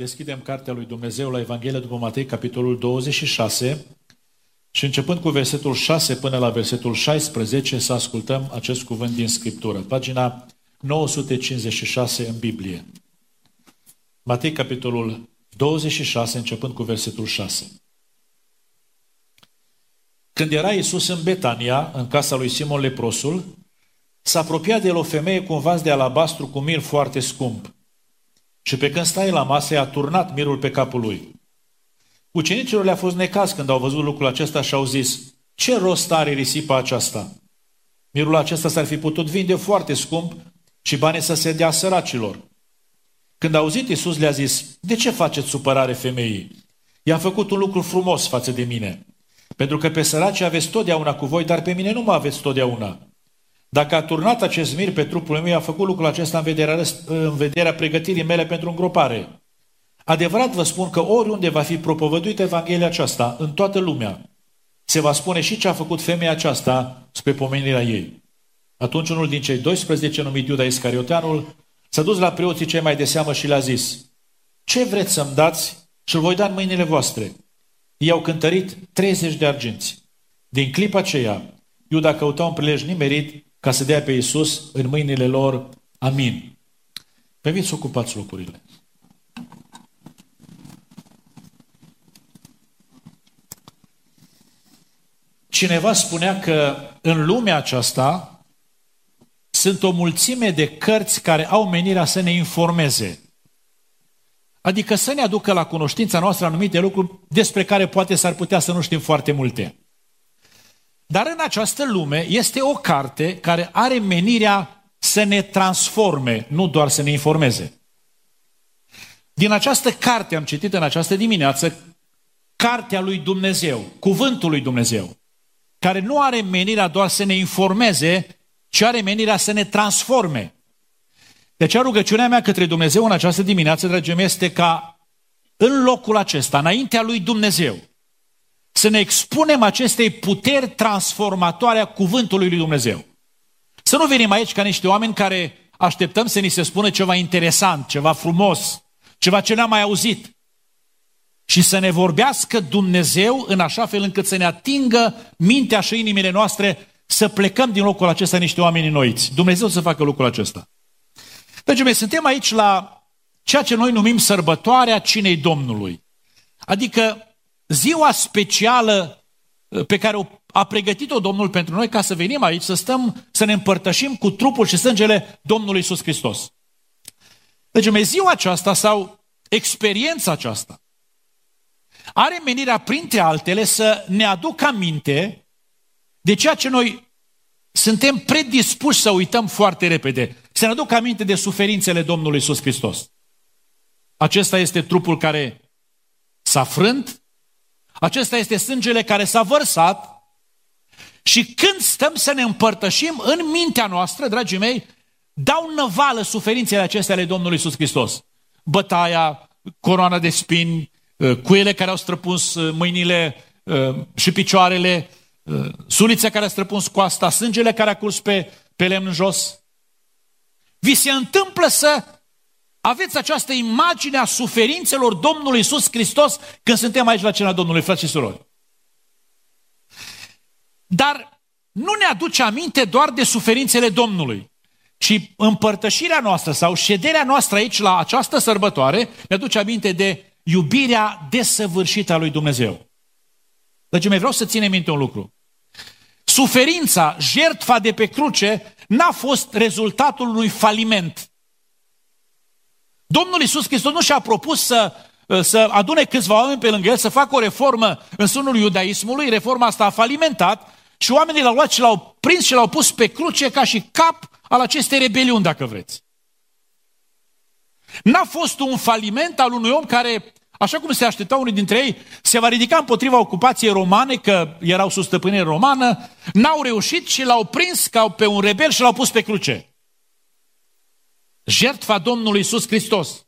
deschidem Cartea lui Dumnezeu la Evanghelia după Matei, capitolul 26, și începând cu versetul 6 până la versetul 16, să ascultăm acest cuvânt din Scriptură. Pagina 956 în Biblie. Matei, capitolul 26, începând cu versetul 6. Când era Iisus în Betania, în casa lui Simon Leprosul, s-a apropiat de el o femeie cu un vas de alabastru cu mir foarte scump. Și pe când stai la masă, i-a turnat mirul pe capul lui. Ucenicilor le-a fost necaz când au văzut lucrul acesta și au zis, ce rost are risipa aceasta? Mirul acesta s-ar fi putut vinde foarte scump și banii să se dea săracilor. Când a auzit Iisus le-a zis, de ce faceți supărare femeii? I-a făcut un lucru frumos față de mine. Pentru că pe săraci aveți totdeauna cu voi, dar pe mine nu mă aveți totdeauna. Dacă a turnat acest mir pe trupul meu, a făcut lucrul acesta în vederea, în vederea pregătirii mele pentru îngropare. Adevărat vă spun că oriunde va fi propovăduită Evanghelia aceasta, în toată lumea, se va spune și ce a făcut femeia aceasta spre pomenirea ei. Atunci unul din cei 12, numit Iuda Iscarioteanul, s-a dus la preoții cei mai de seamă și le-a zis, ce vreți să-mi dați și îl voi da în mâinile voastre. I-au cântărit 30 de arginți. Din clipa aceea, Iuda căuta un prilej nimerit ca să dea pe Iisus în mâinile lor. Amin. Pe să ocupați locurile. Cineva spunea că în lumea aceasta sunt o mulțime de cărți care au menirea să ne informeze. Adică să ne aducă la cunoștința noastră anumite lucruri despre care poate s-ar putea să nu știm foarte multe. Dar în această lume este o carte care are menirea să ne transforme, nu doar să ne informeze. Din această carte am citit în această dimineață Cartea lui Dumnezeu, Cuvântul lui Dumnezeu, care nu are menirea doar să ne informeze, ci are menirea să ne transforme. De aceea rugăciunea mea către Dumnezeu în această dimineață, dragii mei, este ca în locul acesta, înaintea lui Dumnezeu, să ne expunem acestei puteri transformatoare a cuvântului lui Dumnezeu. Să nu venim aici ca niște oameni care așteptăm să ni se spună ceva interesant, ceva frumos, ceva ce n-am mai auzit. Și să ne vorbească Dumnezeu în așa fel încât să ne atingă mintea și inimile noastre să plecăm din locul acesta niște oameni noiți. Dumnezeu să facă lucrul acesta. Dragii mei, suntem aici la ceea ce noi numim sărbătoarea cinei Domnului. Adică ziua specială uh, pe care a pregătit-o Domnul pentru noi ca să venim aici, să stăm, să ne împărtășim cu trupul și sângele Domnului Iisus Hristos. Deci, ziua aceasta sau experiența aceasta are menirea, printre altele, să ne aducă aminte de ceea ce noi suntem predispuși să uităm foarte repede. Să ne aducă aminte de suferințele Domnului Iisus Hristos. Acesta este trupul care s-a frânt, acesta este sângele care s-a vărsat și când stăm să ne împărtășim în mintea noastră, dragii mei, dau năvală suferințele acestea ale Domnului Iisus Hristos. Bătaia, coroana de spini, uh, cuiele care au străpuns uh, mâinile uh, și picioarele, sulița care a străpuns coasta, sângele care a curs pe, pe lemn jos. Vi se întâmplă să aveți această imagine a suferințelor Domnului Isus Hristos când suntem aici la cena Domnului, frați și surori. Dar nu ne aduce aminte doar de suferințele Domnului, ci împărtășirea noastră sau șederea noastră aici la această sărbătoare ne aduce aminte de iubirea desăvârșită a lui Dumnezeu. Deci mai vreau să ținem minte un lucru. Suferința, jertfa de pe cruce, n-a fost rezultatul unui faliment. Domnul Iisus Hristos nu și-a propus să, să adune câțiva oameni pe lângă el, să facă o reformă în sunul iudaismului, reforma asta a falimentat și oamenii l-au luat și l-au prins și l-au pus pe cruce ca și cap al acestei rebeliuni, dacă vreți. N-a fost un faliment al unui om care, așa cum se aștepta unii dintre ei, se va ridica împotriva ocupației romane, că erau sub stăpânire romană, n-au reușit și l-au prins ca pe un rebel și l-au pus pe cruce. Jertfa Domnului Isus Hristos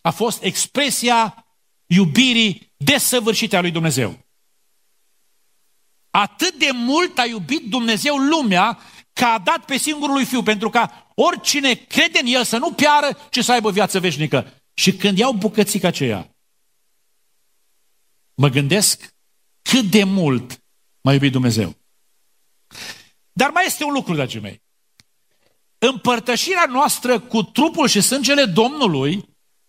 a fost expresia iubirii desăvârșite a lui Dumnezeu. Atât de mult a iubit Dumnezeu lumea că a dat pe singurul lui Fiu, pentru ca oricine crede în El să nu piară, ci să aibă viață veșnică. Și când iau bucățica aceea, mă gândesc cât de mult m-a iubit Dumnezeu. Dar mai este un lucru, dragii mei. Împărtășirea noastră cu trupul și sângele Domnului,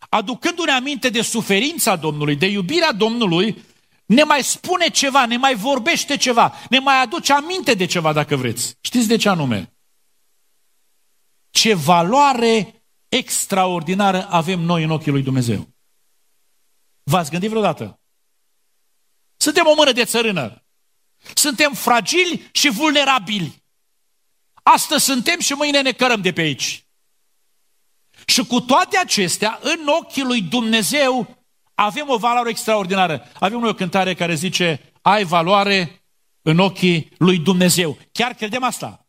aducându-ne aminte de suferința Domnului, de iubirea Domnului, ne mai spune ceva, ne mai vorbește ceva, ne mai aduce aminte de ceva, dacă vreți. Știți de ce anume? Ce valoare extraordinară avem noi în ochii lui Dumnezeu. V-ați gândit vreodată? Suntem o mână de țărână. Suntem fragili și vulnerabili. Astăzi suntem și mâine ne cărăm de pe aici. Și cu toate acestea, în ochii lui Dumnezeu, avem o valoare extraordinară. Avem noi o cântare care zice, ai valoare în ochii lui Dumnezeu. Chiar credem asta.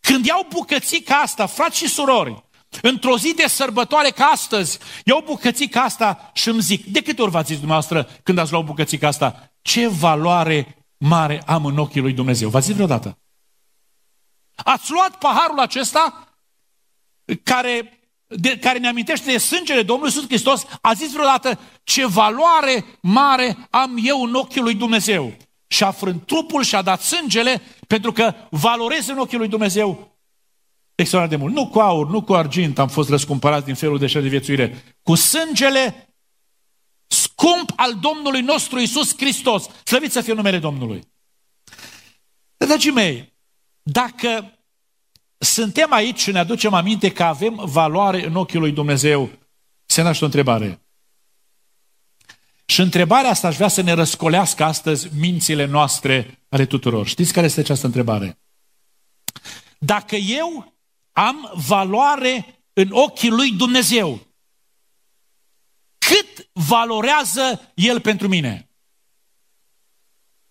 Când iau bucății ca asta, frați și surori, într-o zi de sărbătoare ca astăzi, iau bucății ca asta și îmi zic, de câte ori v-ați zis dumneavoastră când ați luat bucății ca asta, ce valoare mare am în ochii lui Dumnezeu. V-ați zis vreodată? Ați luat paharul acesta care, de, care ne amintește de sângele Domnului Iisus Hristos, a zis vreodată ce valoare mare am eu în ochii lui Dumnezeu. Și a frânt trupul și a dat sângele pentru că valorez în ochii lui Dumnezeu extraordinar de mult. Nu cu aur, nu cu argint am fost răscumpărați din felul de așa de viețuire. Cu sângele scump al Domnului nostru Isus Hristos. Slăvit să fie numele Domnului. Dragii mei, dacă suntem aici și ne aducem aminte că avem valoare în ochii lui Dumnezeu, se naște o întrebare. Și întrebarea asta aș vrea să ne răscolească astăzi mințile noastre ale tuturor. Știți care este această întrebare? Dacă eu am valoare în ochii lui Dumnezeu, cât valorează El pentru mine?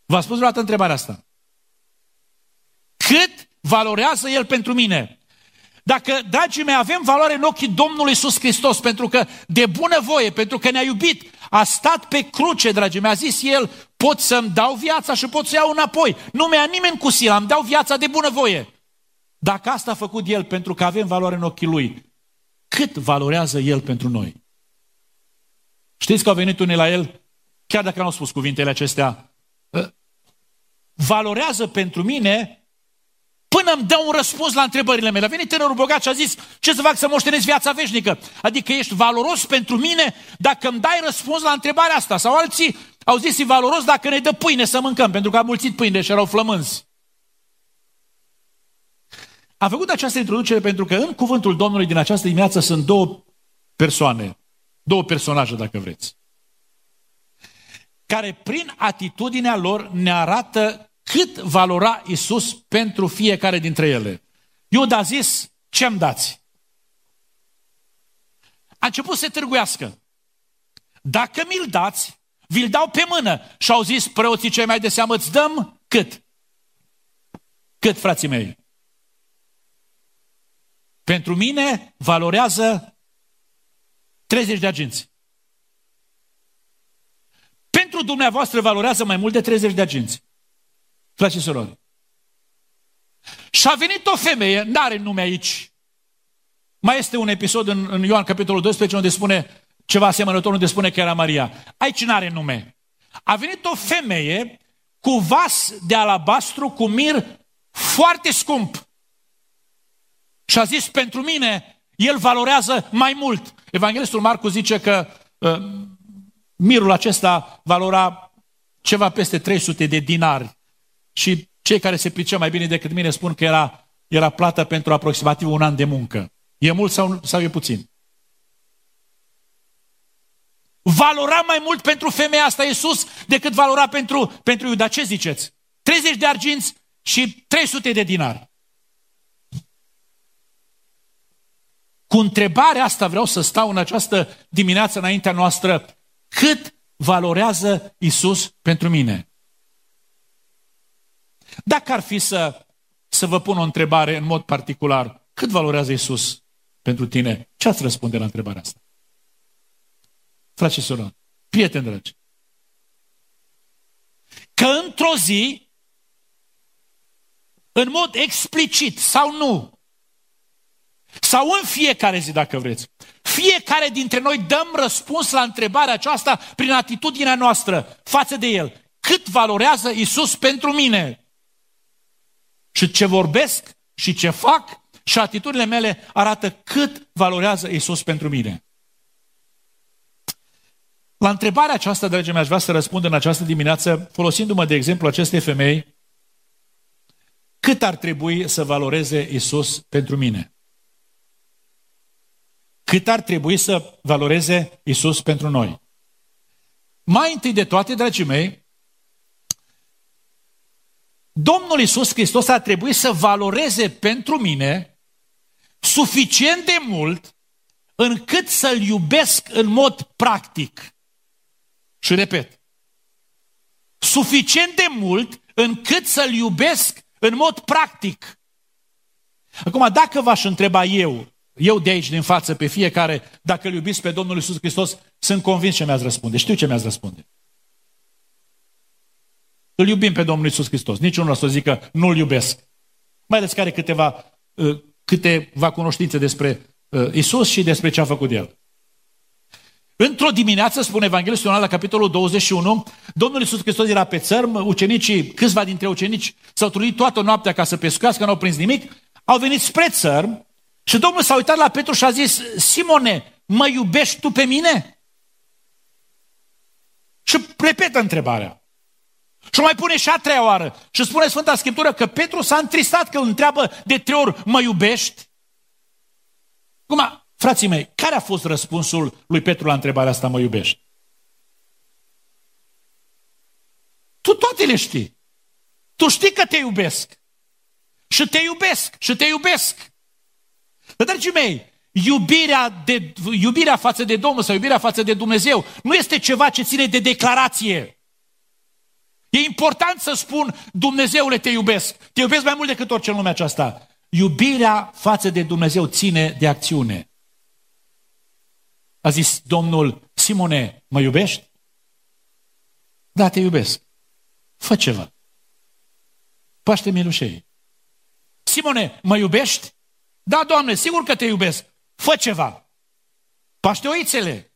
V-a spus vreodată întrebarea asta? Cât valorează El pentru mine? Dacă, dragii mei, avem valoare în ochii Domnului Iisus Hristos, pentru că de bună voie, pentru că ne-a iubit, a stat pe cruce, dragii mei, a zis El, pot să-mi dau viața și pot să iau înapoi. Nu mi-a nimeni cu sila, îmi dau viața de bună voie. Dacă asta a făcut El pentru că avem valoare în ochii Lui, cât valorează El pentru noi? Știți că au venit unii la el, chiar dacă nu au spus cuvintele acestea, ă, valorează pentru mine până îmi dă un răspuns la întrebările mele. A venit tânărul bogat și a zis, ce să fac să moștenesc viața veșnică? Adică ești valoros pentru mine dacă îmi dai răspuns la întrebarea asta. Sau alții au zis, e valoros dacă ne dă pâine să mâncăm, pentru că a mulțit pâine și erau flămânzi. Am făcut această introducere pentru că în cuvântul Domnului din această dimineață sunt două persoane două personaje, dacă vreți, care prin atitudinea lor ne arată cât valora Isus pentru fiecare dintre ele. Iuda a zis, ce-mi dați? A început să târguiască. Dacă mi-l dați, vi-l dau pe mână. Și au zis preoții cei mai de seamă, îți dăm cât? Cât, frații mei? Pentru mine valorează 30 de agenți. Pentru dumneavoastră valorează mai mult de 30 de agenți. Frate și surori. Și a venit o femeie, nu are nume aici. Mai este un episod în, în Ioan, capitolul 12, unde spune ceva asemănător, unde spune că era Maria. Aici nu are nume. A venit o femeie cu vas de alabastru, cu mir foarte scump. Și a zis, pentru mine, el valorează mai mult. Evanghelistul Marcu zice că uh, mirul acesta valora ceva peste 300 de dinari. Și cei care se pricep mai bine decât mine spun că era, era plată pentru aproximativ un an de muncă. E mult sau, sau e puțin? Valora mai mult pentru femeia asta Iisus decât valora pentru, pentru Iuda. Ce ziceți? 30 de arginți și 300 de dinari. Cu întrebarea asta vreau să stau în această dimineață înaintea noastră. Cât valorează Isus pentru mine? Dacă ar fi să, să vă pun o întrebare în mod particular, cât valorează Isus pentru tine? Ce ați răspunde la întrebarea asta? Frate și soră, prieteni dragi, că într-o zi, în mod explicit sau nu, Sau în fiecare zi, dacă vreți. Fiecare dintre noi dăm răspuns la întrebarea aceasta prin atitudinea noastră față de El. Cât valorează Isus pentru mine? Și ce vorbesc și ce fac și atitudinile mele arată cât valorează Isus pentru mine. La întrebarea aceasta, dragii mei, aș vrea să răspund în această dimineață, folosindu-mă de exemplu acestei femei, cât ar trebui să valoreze Isus pentru mine? Cât ar trebui să valoreze Isus pentru noi? Mai întâi de toate, dragii mei, Domnul Isus Hristos ar trebui să valoreze pentru mine suficient de mult încât să-L iubesc în mod practic. Și repet, suficient de mult încât să-L iubesc în mod practic. Acum, dacă v-aș întreba eu, eu de aici din față pe fiecare, dacă îl iubiți pe Domnul Isus Hristos, sunt convins ce mi-ați răspunde. Știu ce mi-ați răspunde. Îl iubim pe Domnul Isus Hristos. Niciunul o să zică nu-L iubesc. Mai ales care câteva, uh, câteva cunoștințe despre uh, Isus și despre ce a făcut El. Într-o dimineață, spune Evanghelistul la capitolul 21, Domnul Iisus Hristos era pe țărm, ucenicii, câțiva dintre ucenici s-au trudit toată noaptea ca să pescuiască, n-au prins nimic, au venit spre țărm și Domnul s-a uitat la Petru și a zis, Simone, mă iubești tu pe mine? Și repetă întrebarea. Și mai pune și a treia oară. Și spune Sfânta Scriptură că Petru s-a întristat că îl întreabă de trei ori, mă iubești? Cum, frații mei, care a fost răspunsul lui Petru la întrebarea asta, mă iubești? Tu toate le știi. Tu știi că te iubesc. Și te iubesc. Și te iubesc. Dar, dragii mei, iubirea, de, iubirea față de Domnul sau iubirea față de Dumnezeu nu este ceva ce ține de declarație. E important să spun, Dumnezeule, te iubesc. Te iubesc mai mult decât orice în lumea aceasta. Iubirea față de Dumnezeu ține de acțiune. A zis Domnul, Simone, mă iubești? Da, te iubesc. Fă ceva. Paște mielușei. Simone, mă iubești? Da, Doamne, sigur că te iubesc. Fă ceva. Paște oițele.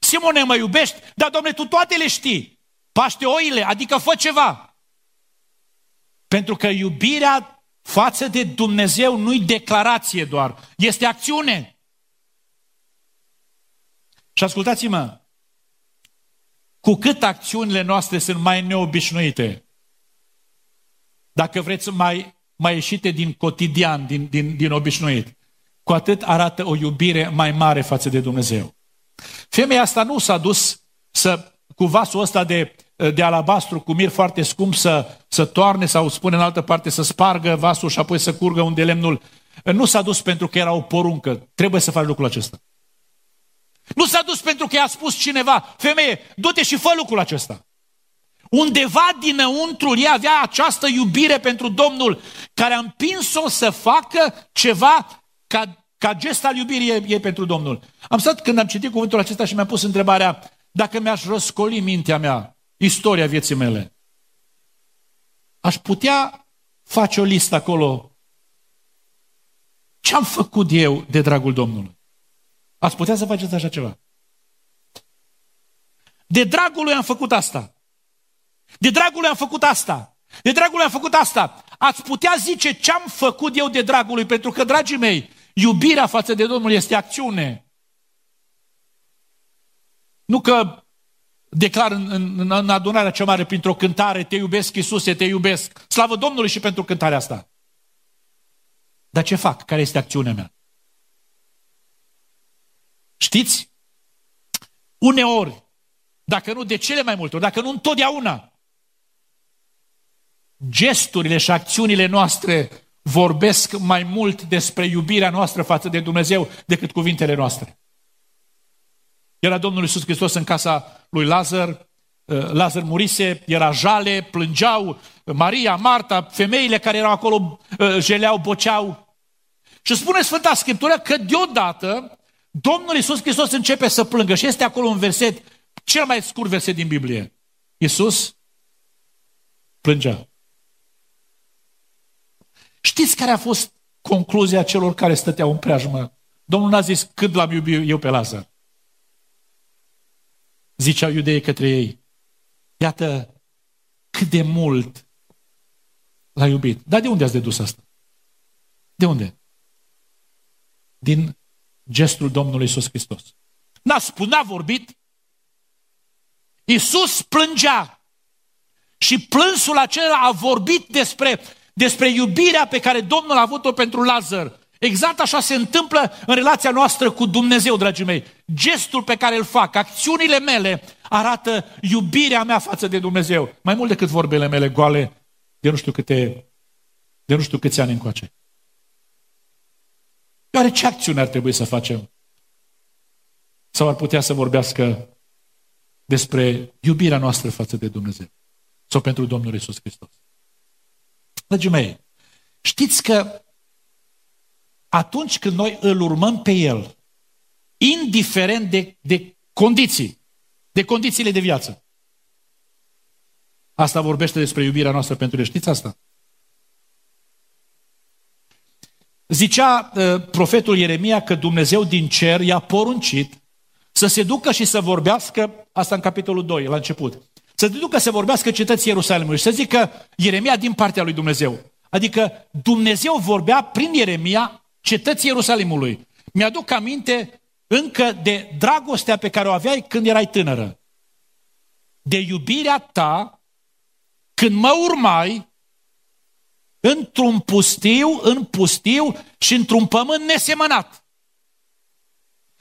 Simone, mă iubești? Da, Doamne, tu toate le știi. Paște oile, adică fă ceva. Pentru că iubirea față de Dumnezeu nu-i declarație doar, este acțiune. Și ascultați-mă, cu cât acțiunile noastre sunt mai neobișnuite, dacă vreți mai, mai ieșite din cotidian, din, din, din obișnuit, cu atât arată o iubire mai mare față de Dumnezeu. Femeia asta nu s-a dus să, cu vasul ăsta de, de alabastru, cu mir foarte scump, să, să toarne sau spune în altă parte să spargă vasul și apoi să curgă unde lemnul. Nu s-a dus pentru că era o poruncă. Trebuie să faci lucrul acesta. Nu s-a dus pentru că i-a spus cineva, femeie, du-te și fă lucrul acesta. Undeva dinăuntru ei avea această iubire pentru Domnul care a împins-o să facă ceva ca, ca gest al iubirii ei, ei pentru Domnul. Am stat când am citit cuvântul acesta și mi-am pus întrebarea dacă mi-aș răscoli mintea mea, istoria vieții mele. Aș putea face o listă acolo. Ce am făcut eu de dragul Domnului? Ați putea să faceți așa ceva. De dragul lui am făcut asta. De dragul lui am făcut asta. De dragul lui am făcut asta. Ați putea zice ce am făcut eu de dragul lui, pentru că, dragii mei, iubirea față de Domnul este acțiune. Nu că declar în, în, în adunarea cea mare printr-o cântare, te iubesc, Iisuse, te iubesc. Slavă Domnului și pentru cântarea asta. Dar ce fac? Care este acțiunea mea? Știți? Uneori, dacă nu de cele mai multe ori, dacă nu întotdeauna, gesturile și acțiunile noastre vorbesc mai mult despre iubirea noastră față de Dumnezeu decât cuvintele noastre. Era Domnul Iisus Hristos în casa lui Lazar, uh, Lazar murise, era jale, plângeau, Maria, Marta, femeile care erau acolo uh, jeleau, boceau. Și spune Sfânta Scriptură că deodată Domnul Iisus Hristos începe să plângă și este acolo un verset, cel mai scurt verset din Biblie. Iisus plângea. Știți care a fost concluzia celor care stăteau în preajmă. Domnul n-a zis cât l-am iubit eu pe Lazar. Ziceau iudeii către ei. Iată cât de mult l-a iubit. Dar de unde ați dedus asta? De unde? Din gestul Domnului Iisus Hristos. N-a spus, n-a vorbit. Iisus plângea. Și plânsul acela a vorbit despre, despre iubirea pe care Domnul a avut-o pentru Lazar. Exact așa se întâmplă în relația noastră cu Dumnezeu, dragii mei. Gestul pe care îl fac, acțiunile mele arată iubirea mea față de Dumnezeu. Mai mult decât vorbele mele goale de nu știu câte, de nu știu câți ani încoace. Oare ce acțiune ar trebui să facem? Sau ar putea să vorbească despre iubirea noastră față de Dumnezeu? Sau pentru Domnul Isus Hristos? Dragii mei, știți că atunci când noi îl urmăm pe El, indiferent de, de condiții, de condițiile de viață, asta vorbește despre iubirea noastră pentru El. Știți asta? Zicea uh, profetul Ieremia că Dumnezeu din cer i-a poruncit să se ducă și să vorbească, asta în capitolul 2, la început, să se ducă să vorbească cetății Ierusalimului și să zică Ieremia din partea lui Dumnezeu. Adică Dumnezeu vorbea prin Ieremia cetății Ierusalimului. Mi-aduc aminte încă de dragostea pe care o aveai când erai tânără. De iubirea ta când mă urmai într-un pustiu, în pustiu și într-un pământ nesemănat.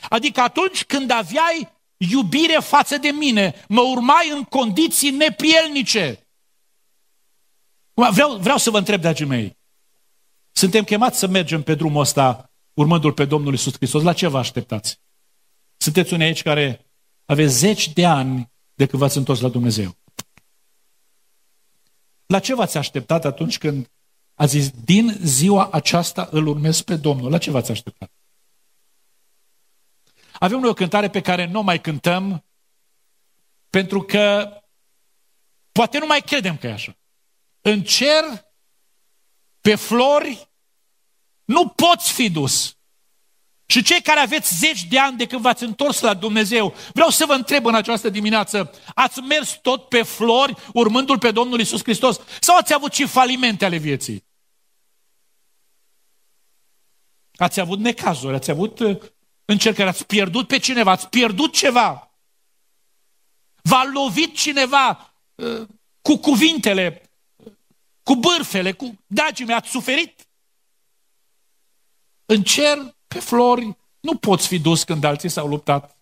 Adică atunci când aveai iubire față de mine, mă urmai în condiții neprielnice. Vreau, vreau să vă întreb, dragii mei, suntem chemați să mergem pe drumul ăsta urmându-L pe Domnul Isus Hristos. La ce vă așteptați? Sunteți unii aici care aveți zeci de ani de când v-ați întors la Dumnezeu. La ce v-ați așteptat atunci când a zis, din ziua aceasta îl urmez pe Domnul. La ce v-ați așteptat? Avem noi o cântare pe care nu mai cântăm pentru că poate nu mai credem că e așa. În cer, pe flori, nu poți fi dus. Și cei care aveți zeci de ani de când v-ați întors la Dumnezeu, vreau să vă întreb în această dimineață, ați mers tot pe flori urmându-L pe Domnul Isus Hristos? Sau ați avut și falimente ale vieții? Ați avut necazuri, ați avut uh, încercări, ați pierdut pe cineva, ați pierdut ceva. V-a lovit cineva uh, cu cuvintele, cu bârfele, cu... Dragii mei, ați suferit? În cer, pe flori, nu poți fi dus când alții s-au luptat.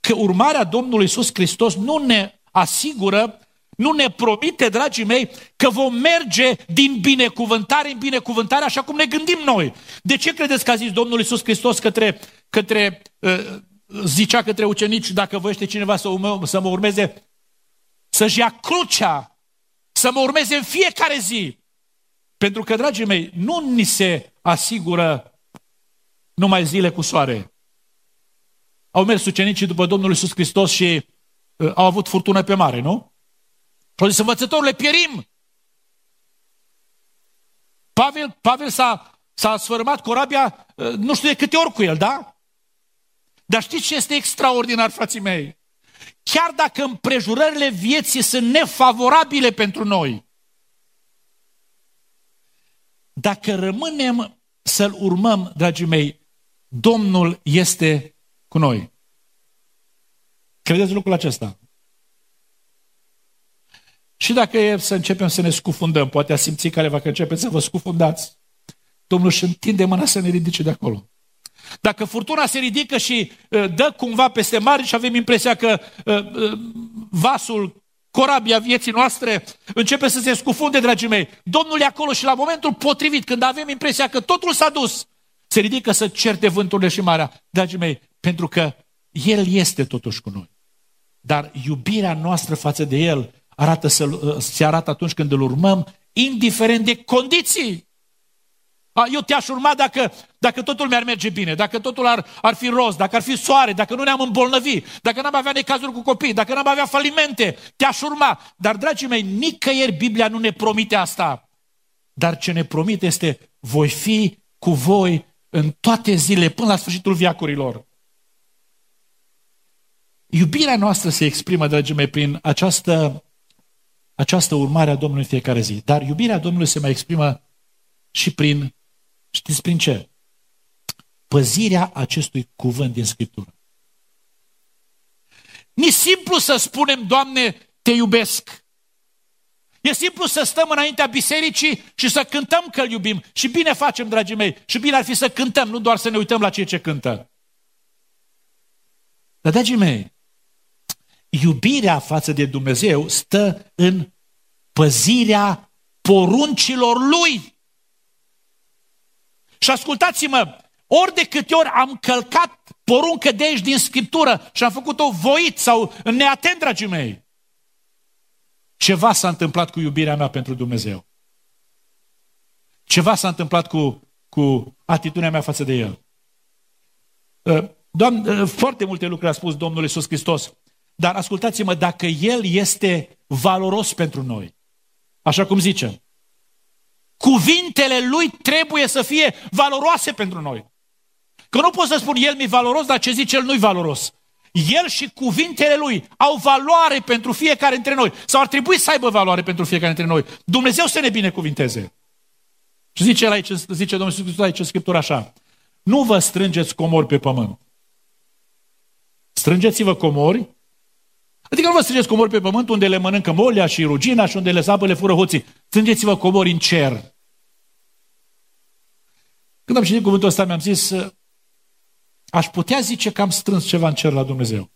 Că urmarea Domnului Iisus Hristos nu ne asigură nu ne promite, dragii mei, că vom merge din binecuvântare în binecuvântare așa cum ne gândim noi. De ce credeți că a zis Domnul Iisus Hristos către, către uh, zicea către ucenici, dacă voiește cineva să, urmă, să mă urmeze, să-și ia crucea, să mă urmeze în fiecare zi. Pentru că, dragii mei, nu ni se asigură numai zile cu soare. Au mers ucenicii după Domnul Iisus Hristos și uh, au avut furtună pe mare, nu? Și au zis, învățătorule, pierim! Pavel, Pavel s-a, s-a sfărâmat corabia ă, nu știu de câte ori cu el, da? Dar știți ce este extraordinar, frații mei? Chiar dacă împrejurările vieții sunt nefavorabile pentru noi, dacă rămânem să-L urmăm, dragii mei, Domnul este cu noi. Credeți lucrul acesta? Și dacă e să începem să ne scufundăm, poate a simți careva că începeți să vă scufundați, Domnul își întinde mâna să ne ridice de acolo. Dacă furtuna se ridică și uh, dă cumva peste mare și avem impresia că uh, uh, vasul, corabia vieții noastre începe să se scufunde, dragii mei, Domnul e acolo și la momentul potrivit, când avem impresia că totul s-a dus, se ridică să certe vânturile și marea. Dragii mei, pentru că El este totuși cu noi. Dar iubirea noastră față de El arată să, uh, se arată atunci când îl urmăm, indiferent de condiții. A, eu te-aș urma dacă, dacă totul mi-ar merge bine, dacă totul ar, ar fi roz, dacă ar fi soare, dacă nu ne-am îmbolnăvi, dacă n-am avea necazuri cu copii, dacă n-am avea falimente, te-aș urma. Dar, dragii mei, nicăieri Biblia nu ne promite asta. Dar ce ne promite este, voi fi cu voi în toate zilele, până la sfârșitul viacurilor. Iubirea noastră se exprimă, dragii mei, prin această, această urmare a Domnului în fiecare zi. Dar iubirea Domnului se mai exprimă și prin, știți prin ce? Păzirea acestui cuvânt din Scriptură. Ni simplu să spunem, Doamne, te iubesc. E simplu să stăm înaintea bisericii și să cântăm că îl iubim. Și bine facem, dragii mei. Și bine ar fi să cântăm, nu doar să ne uităm la ceea ce cântă. Dar, dragii mei, iubirea față de Dumnezeu stă în păzirea poruncilor Lui. Și ascultați-mă, ori de câte ori am călcat poruncă de aici din Scriptură și am făcut-o voit sau neatent, dragii mei, ceva s-a întâmplat cu iubirea mea pentru Dumnezeu. Ceva s-a întâmplat cu, cu atitudinea mea față de El. Uh, Doamne, uh, foarte multe lucruri a spus Domnul Iisus Hristos, dar ascultați-mă, dacă El este valoros pentru noi, așa cum zice, cuvintele Lui trebuie să fie valoroase pentru noi. Că nu pot să spun El mi valoros, dar ce zice El nu-i valoros. El și cuvintele Lui au valoare pentru fiecare dintre noi. Sau ar trebui să aibă valoare pentru fiecare dintre noi. Dumnezeu să ne binecuvinteze. Și zice, el aici, zice Domnul Iisus aici în Scriptură așa. Nu vă strângeți comori pe pământ. Strângeți-vă comori Adică nu vă strângeți comori pe pământ unde le mănâncă molia și rugina și unde le zapă, le fură hoții. Strângeți-vă comori în cer. Când am citit cuvântul ăsta, mi-am zis, aș putea zice că am strâns ceva în cer la Dumnezeu.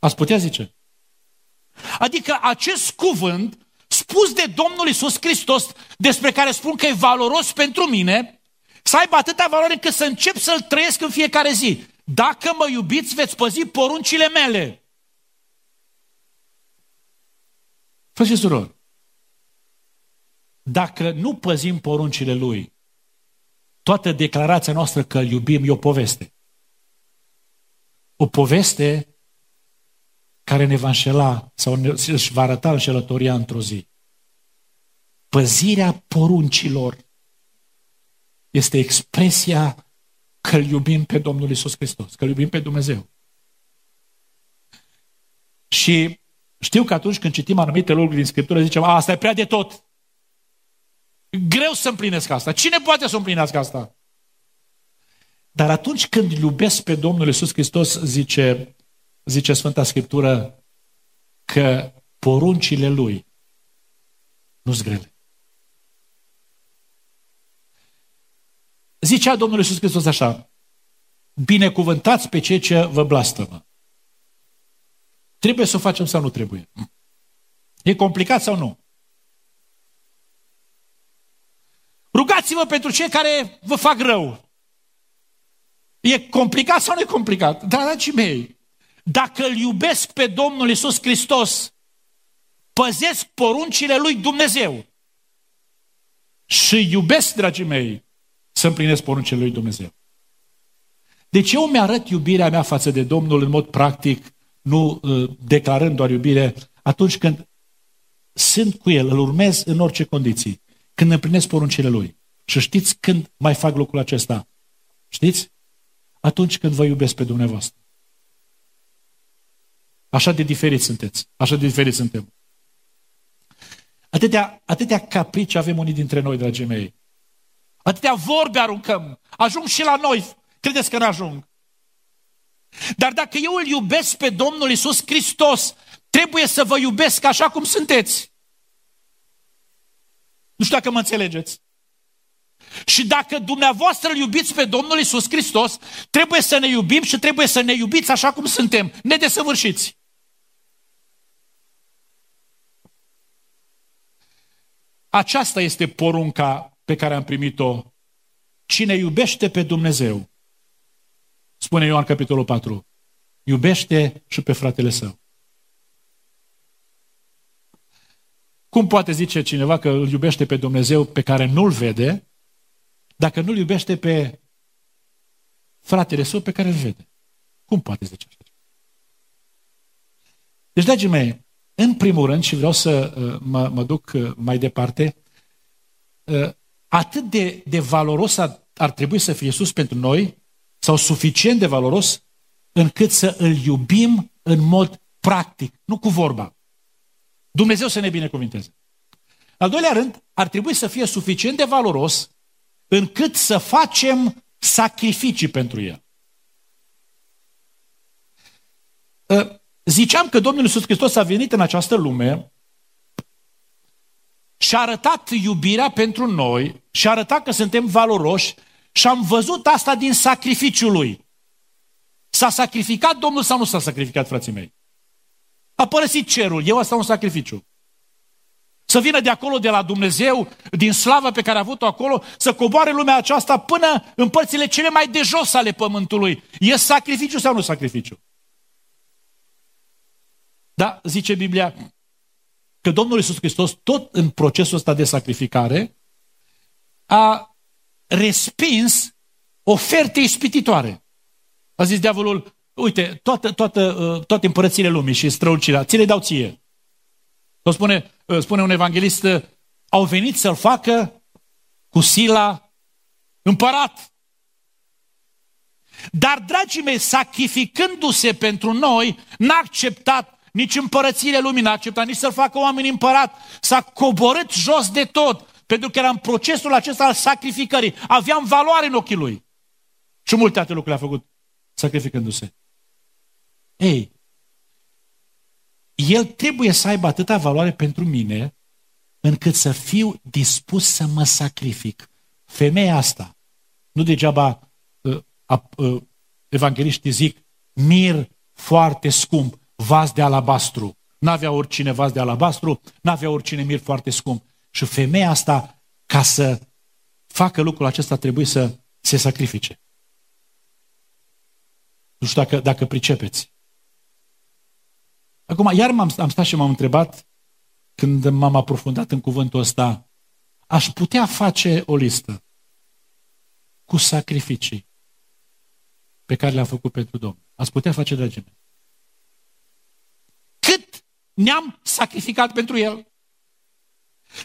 Aș putea zice. Adică acest cuvânt spus de Domnul Isus Hristos, despre care spun că e valoros pentru mine, să aibă atâta valoare încât să încep să-l trăiesc în fiecare zi. Dacă mă iubiți, veți păzi poruncile mele. Frăți și surori, dacă nu păzim poruncile Lui, toată declarația noastră că îl iubim e o poveste. O poveste care ne va înșela sau ne, își va arăta înșelătoria într-o zi. Păzirea poruncilor este expresia că îl iubim pe Domnul Isus Hristos, că îl iubim pe Dumnezeu. Și știu că atunci când citim anumite lucruri din Scriptură, zicem, a, asta e prea de tot. Greu să împlinesc asta. Cine poate să împlinească asta? Dar atunci când iubesc pe Domnul Iisus Hristos, zice, zice Sfânta Scriptură, că poruncile Lui nu sunt grele. Zicea Domnul Iisus Hristos așa, binecuvântați pe cei ce vă blastămă. Trebuie să o facem sau nu trebuie? E complicat sau nu? Rugați-vă pentru cei care vă fac rău. E complicat sau nu e complicat? Dragii mei, dacă îl iubesc pe Domnul Isus Hristos, păzesc poruncile lui Dumnezeu și iubesc, dragii mei, să împlinesc poruncile lui Dumnezeu. Deci eu mi-arăt iubirea mea față de Domnul în mod practic nu uh, declarând doar iubire, atunci când sunt cu El, îl urmez în orice condiții, când împlinesc poruncile Lui. Și știți când mai fac lucrul acesta? Știți? Atunci când vă iubesc pe dumneavoastră. Așa de diferiți sunteți. Așa de diferiți suntem. Atâtea, atâtea caprici avem unii dintre noi, dragii mei. Atâtea vorbe aruncăm. Ajung și la noi. Credeți că nu ajung? Dar dacă eu îl iubesc pe Domnul Isus Hristos, trebuie să vă iubesc așa cum sunteți. Nu știu dacă mă înțelegeți. Și dacă dumneavoastră îl iubiți pe Domnul Isus Hristos, trebuie să ne iubim și trebuie să ne iubiți așa cum suntem, nedesăvârșiți. Aceasta este porunca pe care am primit-o. Cine iubește pe Dumnezeu Spune Ioan capitolul 4. Iubește și pe fratele său. Cum poate zice cineva că îl iubește pe Dumnezeu pe care nu-l vede, dacă nu-l iubește pe fratele său pe care îl vede? Cum poate zice așa? Deci, dragii mei, în primul rând, și vreau să uh, mă, mă duc uh, mai departe, uh, atât de, de valoros ar, ar trebui să fie Iisus pentru noi, sau suficient de valoros, încât să îl iubim în mod practic, nu cu vorba. Dumnezeu să ne binecuvinteze. Al doilea rând, ar trebui să fie suficient de valoros încât să facem sacrificii pentru el. Ă, ziceam că Domnul Iisus Hristos a venit în această lume și a arătat iubirea pentru noi și a arătat că suntem valoroși și am văzut asta din sacrificiul lui. S-a sacrificat Domnul sau nu s-a sacrificat, frații mei? A părăsit cerul, eu asta un sacrificiu. Să vină de acolo, de la Dumnezeu, din slava pe care a avut-o acolo, să coboare lumea aceasta până în părțile cele mai de jos ale pământului. E sacrificiu sau nu sacrificiu? Da, zice Biblia că Domnul Iisus Hristos, tot în procesul ăsta de sacrificare, a respins oferte ispititoare. A zis diavolul, uite, toată, toată, uh, toate împărățile lumii și strălucirea, ți le dau ție. Sau spune, uh, spune un evanghelist, uh, au venit să-l facă cu sila împărat. Dar, dragii mei, sacrificându-se pentru noi, n-a acceptat nici împărățiile lumii, n-a acceptat nici să-l facă oameni împărat. S-a coborât jos de tot, pentru că era în procesul acesta al sacrificării. Aveam valoare în ochii lui. Și multe alte lucruri a făcut sacrificându-se. Ei, el trebuie să aibă atâta valoare pentru mine încât să fiu dispus să mă sacrific. Femeia asta, nu degeaba uh, uh, evangeliștii zic, mir foarte scump, vas de alabastru. N-avea oricine vas de alabastru, n-avea oricine mir foarte scump. Și femeia asta, ca să facă lucrul acesta, trebuie să se sacrifice. Nu știu dacă, dacă pricepeți. Acum, iar m-am, am stat și m-am întrebat, când m-am aprofundat în cuvântul ăsta, aș putea face o listă cu sacrificii pe care le-am făcut pentru Domnul. Ați putea face, dragii mei. Cât ne-am sacrificat pentru El?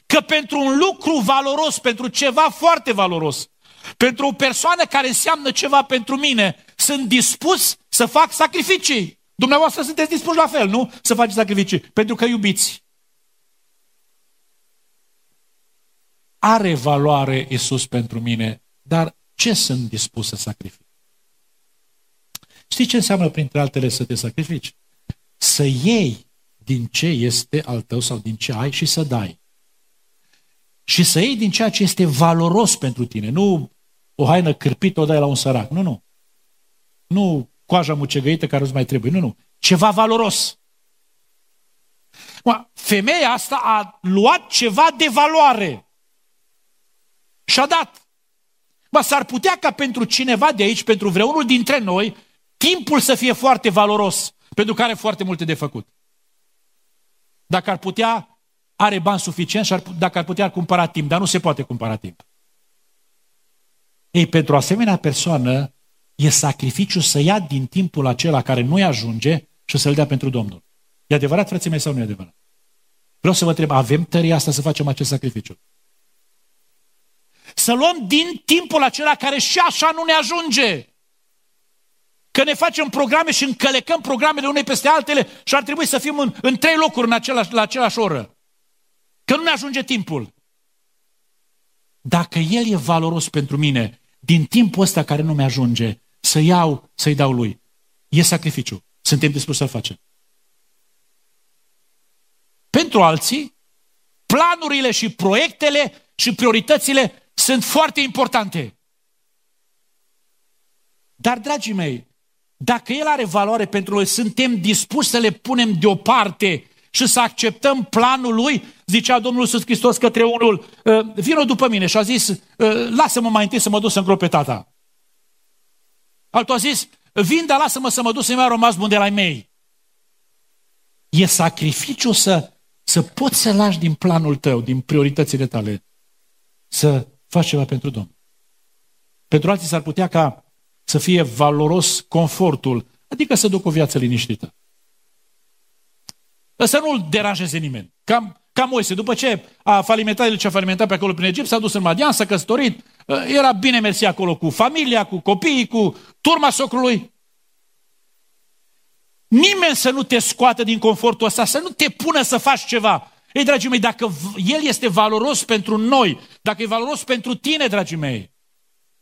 Că pentru un lucru valoros, pentru ceva foarte valoros, pentru o persoană care înseamnă ceva pentru mine, sunt dispus să fac sacrificii. Dumneavoastră sunteți dispuși la fel, nu? Să faceți sacrificii. Pentru că iubiți. Are valoare Isus pentru mine, dar ce sunt dispus să sacrific? Știi ce înseamnă, printre altele, să te sacrifici? Să iei din ce este al tău sau din ce ai și să dai. Și să iei din ceea ce este valoros pentru tine. Nu o haină cârpită o dai la un sărac. Nu, nu. Nu coaja mucegăită care nu mai trebuie. Nu, nu. Ceva valoros. Femeia asta a luat ceva de valoare. Și a dat. Mă, s-ar putea ca pentru cineva de aici, pentru vreunul dintre noi, timpul să fie foarte valoros, pentru că are foarte multe de făcut. Dacă ar putea, are bani suficient și ar, dacă ar putea cumpăra timp, dar nu se poate cumpăra timp. Ei, pentru o asemenea persoană, e sacrificiu să ia din timpul acela care nu-i ajunge și să-l dea pentru Domnul. E adevărat, frații mei, sau nu e adevărat? Vreau să vă întreb, avem tăria asta să facem acest sacrificiu? Să luăm din timpul acela care și așa nu ne ajunge. Că ne facem programe și încălecăm programele unei peste altele și ar trebui să fim în, în trei locuri în același, la același oră. Că nu ne ajunge timpul. Dacă El e valoros pentru mine, din timpul ăsta care nu mi-ajunge, să iau, să-i dau lui. E sacrificiu. Suntem dispuși să-l facem. Pentru alții, planurile și proiectele și prioritățile sunt foarte importante. Dar, dragii mei, dacă el are valoare pentru noi, suntem dispuși să le punem deoparte și să acceptăm planul lui, zicea Domnul Iisus Hristos către unul, ă, vină după mine și a zis, ă, lasă-mă mai întâi să mă duc să îngrope tata. Altul a zis, vin, dar lasă-mă să mă duc să-mi rămas bun de la mei. E sacrificiu să, să poți să lași din planul tău, din prioritățile tale, să faci ceva pentru Domnul. Pentru alții s-ar putea ca să fie valoros confortul, adică să duc o viață liniștită. Să nu-l deranjeze nimeni. Cam, Ca Moise, după ce a falimentat el ce a falimentat pe acolo prin Egipt, s-a dus în Madian, s-a căsătorit, uh, era bine mersi acolo cu familia, cu copiii, cu turma socrului. Nimeni să nu te scoată din confortul ăsta, să nu te pună să faci ceva. Ei, dragii mei, dacă El este valoros pentru noi, dacă e valoros pentru tine, dragii mei,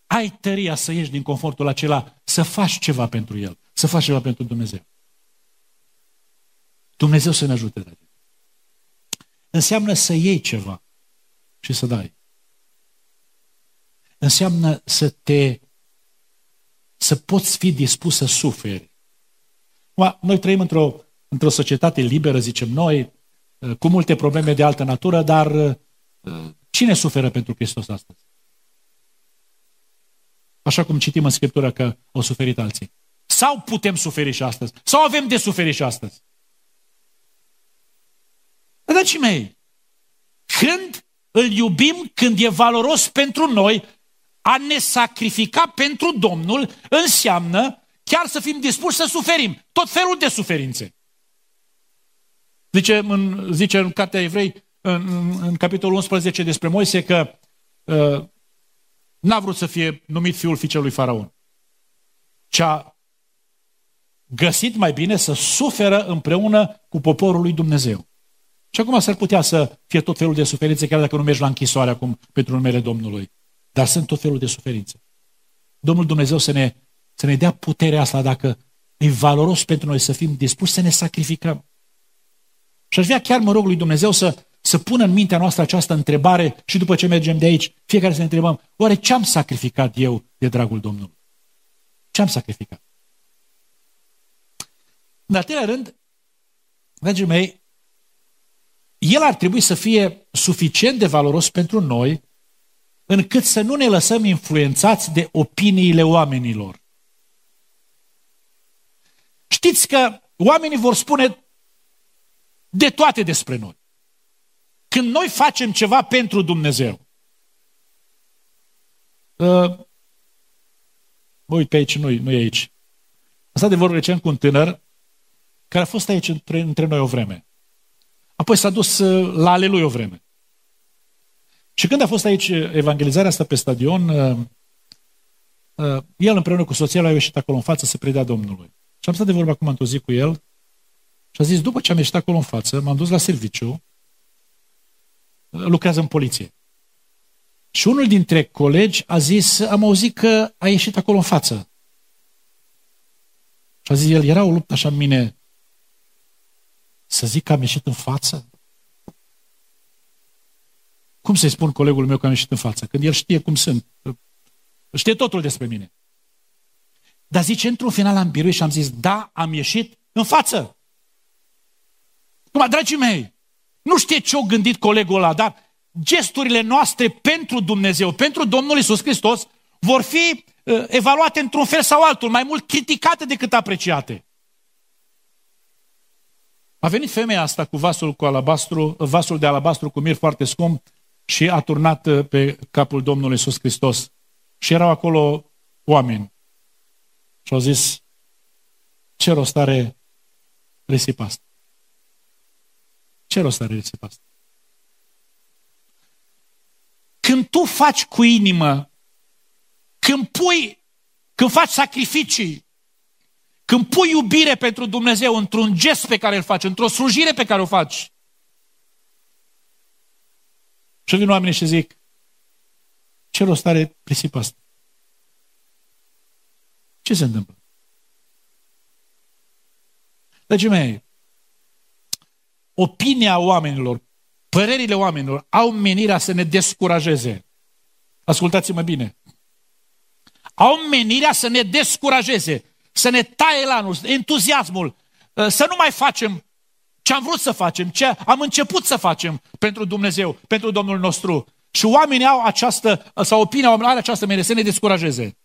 ai tăria să ieși din confortul acela, să faci ceva pentru El, să faci ceva pentru Dumnezeu. Dumnezeu să ne ajute, dragii. Înseamnă să iei ceva și să dai. Înseamnă să te să poți fi dispus să suferi. Noi trăim într-o, într-o societate liberă, zicem noi, cu multe probleme de altă natură, dar cine suferă pentru Hristos astăzi? Așa cum citim în Scriptură că au suferit alții. Sau putem suferi și astăzi? Sau avem de suferit și astăzi? Dragii mei, când îl iubim, când e valoros pentru noi, a ne sacrifica pentru Domnul înseamnă chiar să fim dispuși să suferim. Tot felul de suferințe. Zice în, zice în Cartea Evrei, în, în capitolul 11 despre Moise, că uh, n-a vrut să fie numit fiul fiicelui Faraon. Ce a găsit mai bine să suferă împreună cu poporul lui Dumnezeu. Și acum s-ar putea să fie tot felul de suferințe, chiar dacă nu mergi la închisoare acum pentru numele Domnului. Dar sunt tot felul de suferințe. Domnul Dumnezeu să ne, să ne dea puterea asta dacă e valoros pentru noi să fim dispuși să ne sacrificăm. Și aș vrea chiar mă rog lui Dumnezeu să, să pună în mintea noastră această întrebare și după ce mergem de aici, fiecare să ne întrebăm, oare ce am sacrificat eu de dragul Domnului? Ce am sacrificat? În al treilea rând, dragii mei, el ar trebui să fie suficient de valoros pentru noi încât să nu ne lăsăm influențați de opiniile oamenilor. Știți că oamenii vor spune de toate despre noi. Când noi facem ceva pentru Dumnezeu, uh, mă uit pe aici, nu, nu e aici. Asta de vorbă recent cu un tânăr care a fost aici între, între noi o vreme. Apoi s-a dus uh, la ale lui o vreme. Și când a fost aici evangelizarea asta pe stadion, uh, uh, el împreună cu soția lui a ieșit acolo în față să predea Domnului. Și am stat de vorbă acum într-o zi cu el și a zis, după ce am ieșit acolo în față, m-am dus la serviciu, lucrează în poliție. Și unul dintre colegi a zis, am auzit că a ieșit acolo în față. Și a zis el, era o luptă așa în mine să zic că am ieșit în față? Cum să-i spun colegul meu că am ieșit în față? Când el știe cum sunt. Știe totul despre mine. Dar zice, într-un final am biruit și am zis, da, am ieșit în față. Acum, dragii mei, nu știe ce-o gândit colegul ăla, dar gesturile noastre pentru Dumnezeu, pentru Domnul Isus Hristos, vor fi uh, evaluate într-un fel sau altul, mai mult criticate decât apreciate. A venit femeia asta cu vasul, cu alabastru, vasul de alabastru cu mir foarte scump și a turnat uh, pe capul Domnului Iisus Hristos. Și erau acolo oameni. Și au zis, ce rost are risipa asta? Ce rost are risipa asta? Când tu faci cu inimă, când pui, când faci sacrificii, când pui iubire pentru Dumnezeu într-un gest pe care îl faci, într-o slujire pe care o faci, și vin oamenii și zic, ce rost are prisipa asta? Ce se întâmplă? Dragii mei, opinia oamenilor, părerile oamenilor au menirea să ne descurajeze. Ascultați-mă bine. Au menirea să ne descurajeze să ne taie lanul, entuziasmul, ă, să nu mai facem ce am vrut să facem, ce am început să facem pentru Dumnezeu, pentru Domnul nostru. Și oamenii au această, sau opinia oamenilor are această mere, să ne descurajeze.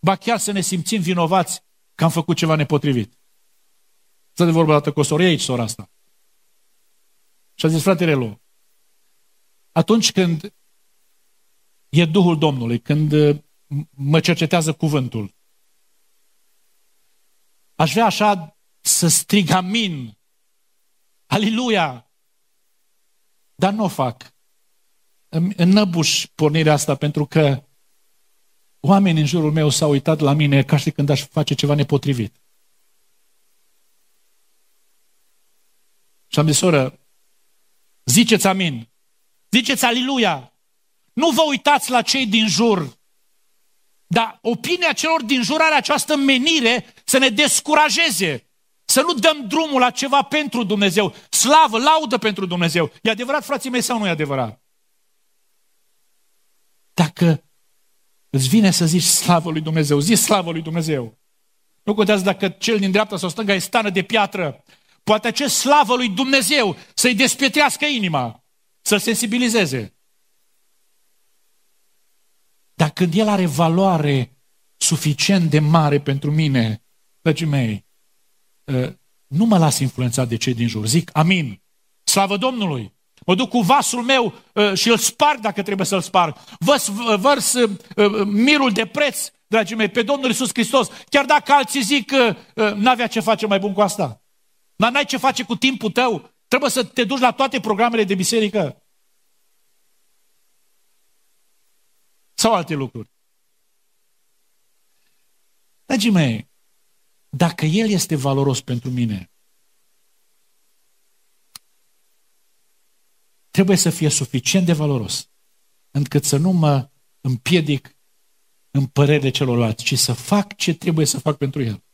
Ba chiar să ne simțim vinovați că am făcut ceva nepotrivit. Să de vorbă dată cu o soră, aici sora asta. Și a zis, fratele lui, atunci când e Duhul Domnului, când mă cercetează cuvântul, Aș vrea așa să strig amin. Aleluia! Dar nu o fac. Îmi înnăbuș pornirea asta pentru că oamenii în jurul meu s-au uitat la mine ca și când aș face ceva nepotrivit. Și am zis, soră, ziceți amin, ziceți aliluia, nu vă uitați la cei din jur, dar opinia celor din jur are această menire să ne descurajeze, să nu dăm drumul la ceva pentru Dumnezeu, slavă, laudă pentru Dumnezeu. E adevărat, frații mei, sau nu e adevărat? Dacă îți vine să zici slavă lui Dumnezeu, zi slavă lui Dumnezeu. Nu contează dacă cel din dreapta sau stânga e stană de piatră. Poate acest slavă lui Dumnezeu să-i despietrească inima, să-l sensibilizeze. Dar când el are valoare suficient de mare pentru mine, dragii mei, ă, nu mă las influențat de cei din jur. Zic amin. Slavă Domnului! Mă duc cu vasul meu ă, și îl sparg dacă trebuie să-l sparg. Vărs, vărs ă, mirul de preț, dragii mei, pe Domnul Iisus Hristos. Chiar dacă alții zic că n-avea ce face mai bun cu asta. Dar n-ai ce face cu timpul tău. Trebuie să te duci la toate programele de biserică. Sau alte lucruri. Dragii mei, dacă El este valoros pentru mine, trebuie să fie suficient de valoros încât să nu mă împiedic în părerile celorlalți, ci să fac ce trebuie să fac pentru El.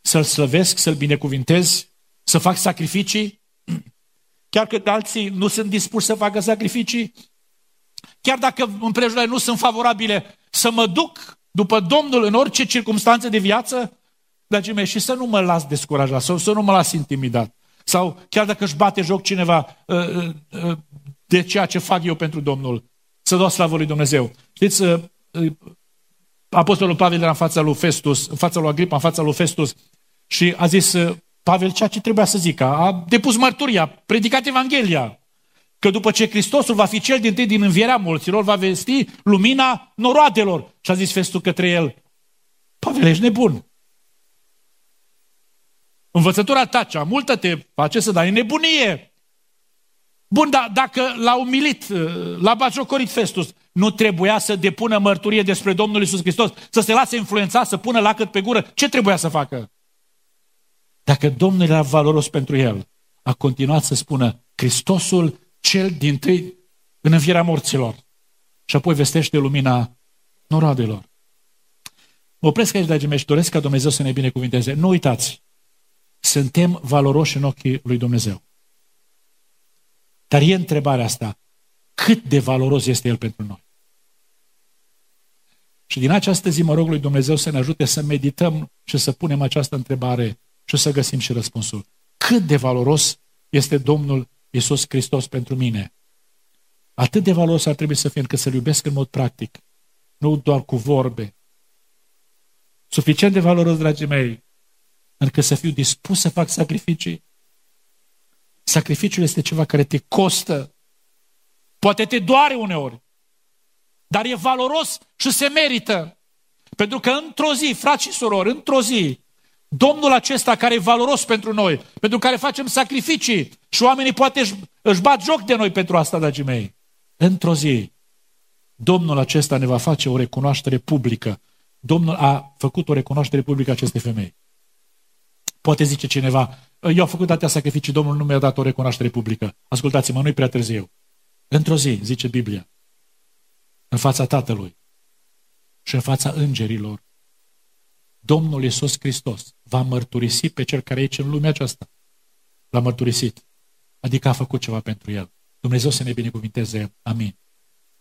Să-L slăvesc, să-L binecuvintez, să fac sacrificii, chiar că alții nu sunt dispuși să facă sacrificii, chiar dacă împrejurările nu sunt favorabile, să mă duc după Domnul în orice circunstanțe de viață, dragii mei, și să nu mă las descurajat, sau să nu mă las intimidat. Sau chiar dacă își bate joc cineva uh, uh, uh, de ceea ce fac eu pentru Domnul, să dau slavă lui Dumnezeu. Știți, Apostolul Pavel era în fața lui Festus, în fața lui Agripa, în fața lui Festus și a zis Pavel ceea ce trebuia să zică. A depus mărturia, predicat Evanghelia. Că după ce Hristosul va fi cel din tâi din învierea mulților, va vesti lumina noroadelor. Și a zis Festul către el, Pavel, ești nebun. Învățătura ta cea multă te face să dai nebunie. Bun, dar dacă l-a umilit, l-a bajocorit Festus, nu trebuia să depună mărturie despre Domnul Isus Hristos, să se lase influența, să pună lacăt pe gură? Ce trebuia să facă? Dacă Domnul era valoros pentru el, a continuat să spună, Hristosul cel din tâi în învierea morților. Și apoi vestește lumina noroadelor. Mă opresc aici, dragii mei, și doresc ca Dumnezeu să ne binecuvinteze. Nu uitați, suntem valoroși în ochii lui Dumnezeu. Dar e întrebarea asta, cât de valoros este El pentru noi? Și din această zi mă rog lui Dumnezeu să ne ajute să medităm și să punem această întrebare și să găsim și răspunsul. Cât de valoros este Domnul Iisus Hristos pentru mine? Atât de valoros ar trebui să fie încât să-L iubesc în mod practic, nu doar cu vorbe. Suficient de valoros, dragii mei, încât să fiu dispus să fac sacrificii. Sacrificiul este ceva care te costă. Poate te doare uneori, dar e valoros și se merită. Pentru că într-o zi, frați și surori, într-o zi, Domnul acesta care e valoros pentru noi, pentru care facem sacrificii și oamenii poate își, își bat joc de noi pentru asta, dragii mei. Într-o zi, Domnul acesta ne va face o recunoaștere publică. Domnul a făcut o recunoaștere publică acestei femei. Poate zice cineva, eu am făcut atâtea sacrificii, Domnul nu mi-a dat o recunoaștere publică. Ascultați-mă, nu-i prea târziu. Într-o zi, zice Biblia, în fața Tatălui și în fața îngerilor, Domnul Iisus Hristos va mărturisi pe cel care e aici în lumea aceasta. L-a mărturisit. Adică a făcut ceva pentru el. Dumnezeu să ne binecuvinteze. Amin.